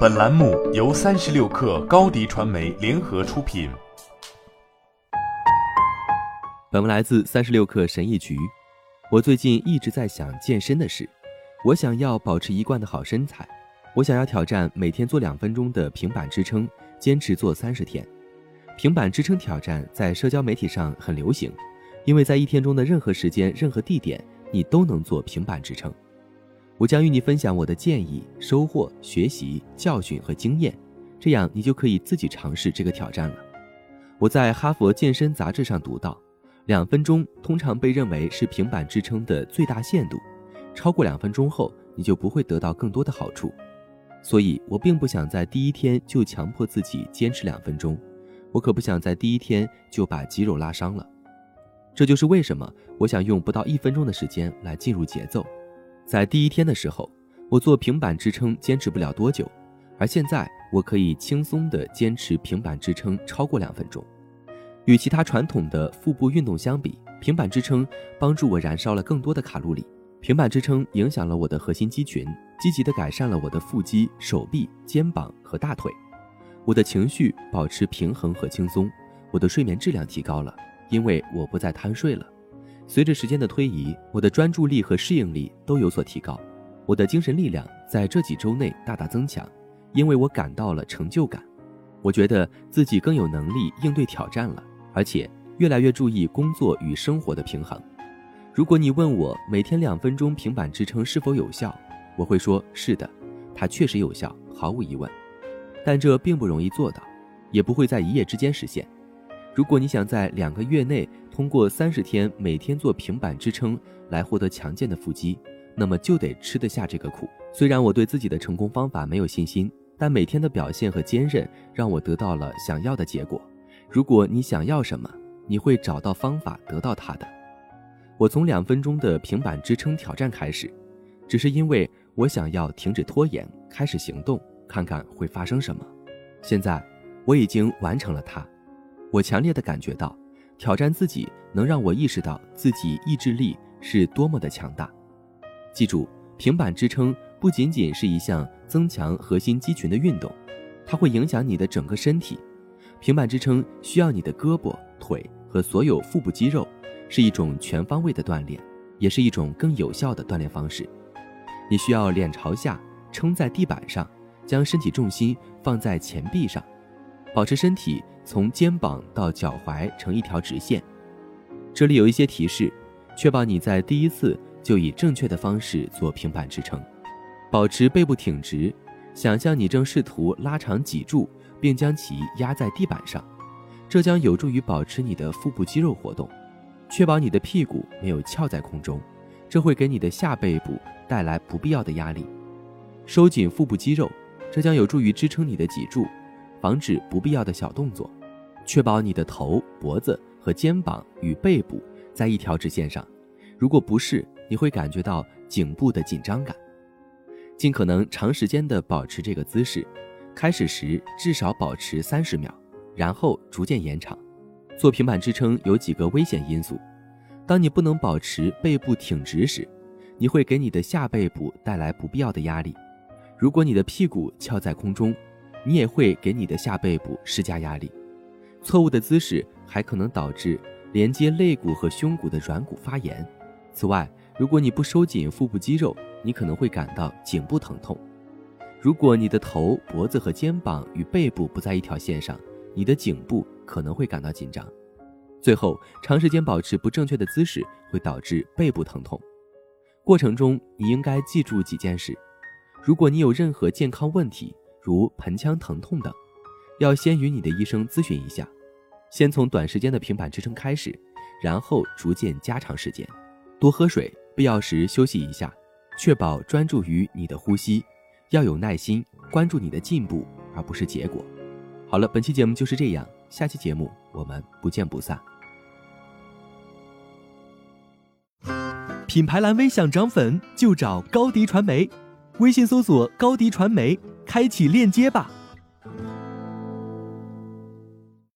本栏目由三十六氪高低传媒联合出品。本文来自三十六氪神医局。我最近一直在想健身的事，我想要保持一贯的好身材，我想要挑战每天做两分钟的平板支撑，坚持做三十天。平板支撑挑战在社交媒体上很流行，因为在一天中的任何时间、任何地点，你都能做平板支撑。我将与你分享我的建议、收获、学习、教训和经验，这样你就可以自己尝试这个挑战了。我在哈佛健身杂志上读到。两分钟通常被认为是平板支撑的最大限度，超过两分钟后，你就不会得到更多的好处。所以我并不想在第一天就强迫自己坚持两分钟，我可不想在第一天就把肌肉拉伤了。这就是为什么我想用不到一分钟的时间来进入节奏。在第一天的时候，我做平板支撑坚持不了多久，而现在我可以轻松地坚持平板支撑超过两分钟。与其他传统的腹部运动相比，平板支撑帮助我燃烧了更多的卡路里。平板支撑影响了我的核心肌群，积极地改善了我的腹肌、手臂、肩膀和大腿。我的情绪保持平衡和轻松，我的睡眠质量提高了，因为我不再贪睡了。随着时间的推移，我的专注力和适应力都有所提高。我的精神力量在这几周内大大增强，因为我感到了成就感。我觉得自己更有能力应对挑战了。而且越来越注意工作与生活的平衡。如果你问我每天两分钟平板支撑是否有效，我会说是的，它确实有效，毫无疑问。但这并不容易做到，也不会在一夜之间实现。如果你想在两个月内通过三十天每天做平板支撑来获得强健的腹肌，那么就得吃得下这个苦。虽然我对自己的成功方法没有信心，但每天的表现和坚韧让我得到了想要的结果。如果你想要什么，你会找到方法得到它的。我从两分钟的平板支撑挑战开始，只是因为我想要停止拖延，开始行动，看看会发生什么。现在我已经完成了它，我强烈的感觉到，挑战自己能让我意识到自己意志力是多么的强大。记住，平板支撑不仅仅是一项增强核心肌群的运动，它会影响你的整个身体。平板支撑需要你的胳膊、腿和所有腹部肌肉，是一种全方位的锻炼，也是一种更有效的锻炼方式。你需要脸朝下撑在地板上，将身体重心放在前臂上，保持身体从肩膀到脚踝成一条直线。这里有一些提示，确保你在第一次就以正确的方式做平板支撑。保持背部挺直，想象你正试图拉长脊柱。并将其压在地板上，这将有助于保持你的腹部肌肉活动，确保你的屁股没有翘在空中，这会给你的下背部带来不必要的压力。收紧腹部肌肉，这将有助于支撑你的脊柱，防止不必要的小动作，确保你的头、脖子和肩膀与背部在一条直线上。如果不是，你会感觉到颈部的紧张感。尽可能长时间的保持这个姿势。开始时至少保持三十秒，然后逐渐延长。做平板支撑有几个危险因素：当你不能保持背部挺直时，你会给你的下背部带来不必要的压力；如果你的屁股翘在空中，你也会给你的下背部施加压力。错误的姿势还可能导致连接肋骨和胸骨的软骨发炎。此外，如果你不收紧腹部肌肉，你可能会感到颈部疼痛。如果你的头、脖子和肩膀与背部不在一条线上，你的颈部可能会感到紧张。最后，长时间保持不正确的姿势会导致背部疼痛。过程中，你应该记住几件事：如果你有任何健康问题，如盆腔疼痛等，要先与你的医生咨询一下。先从短时间的平板支撑开始，然后逐渐加长时间。多喝水，必要时休息一下，确保专注于你的呼吸。要有耐心，关注你的进步，而不是结果。好了，本期节目就是这样，下期节目我们不见不散。品牌蓝 V 想涨粉就找高迪传媒，微信搜索高迪传媒，开启链接吧。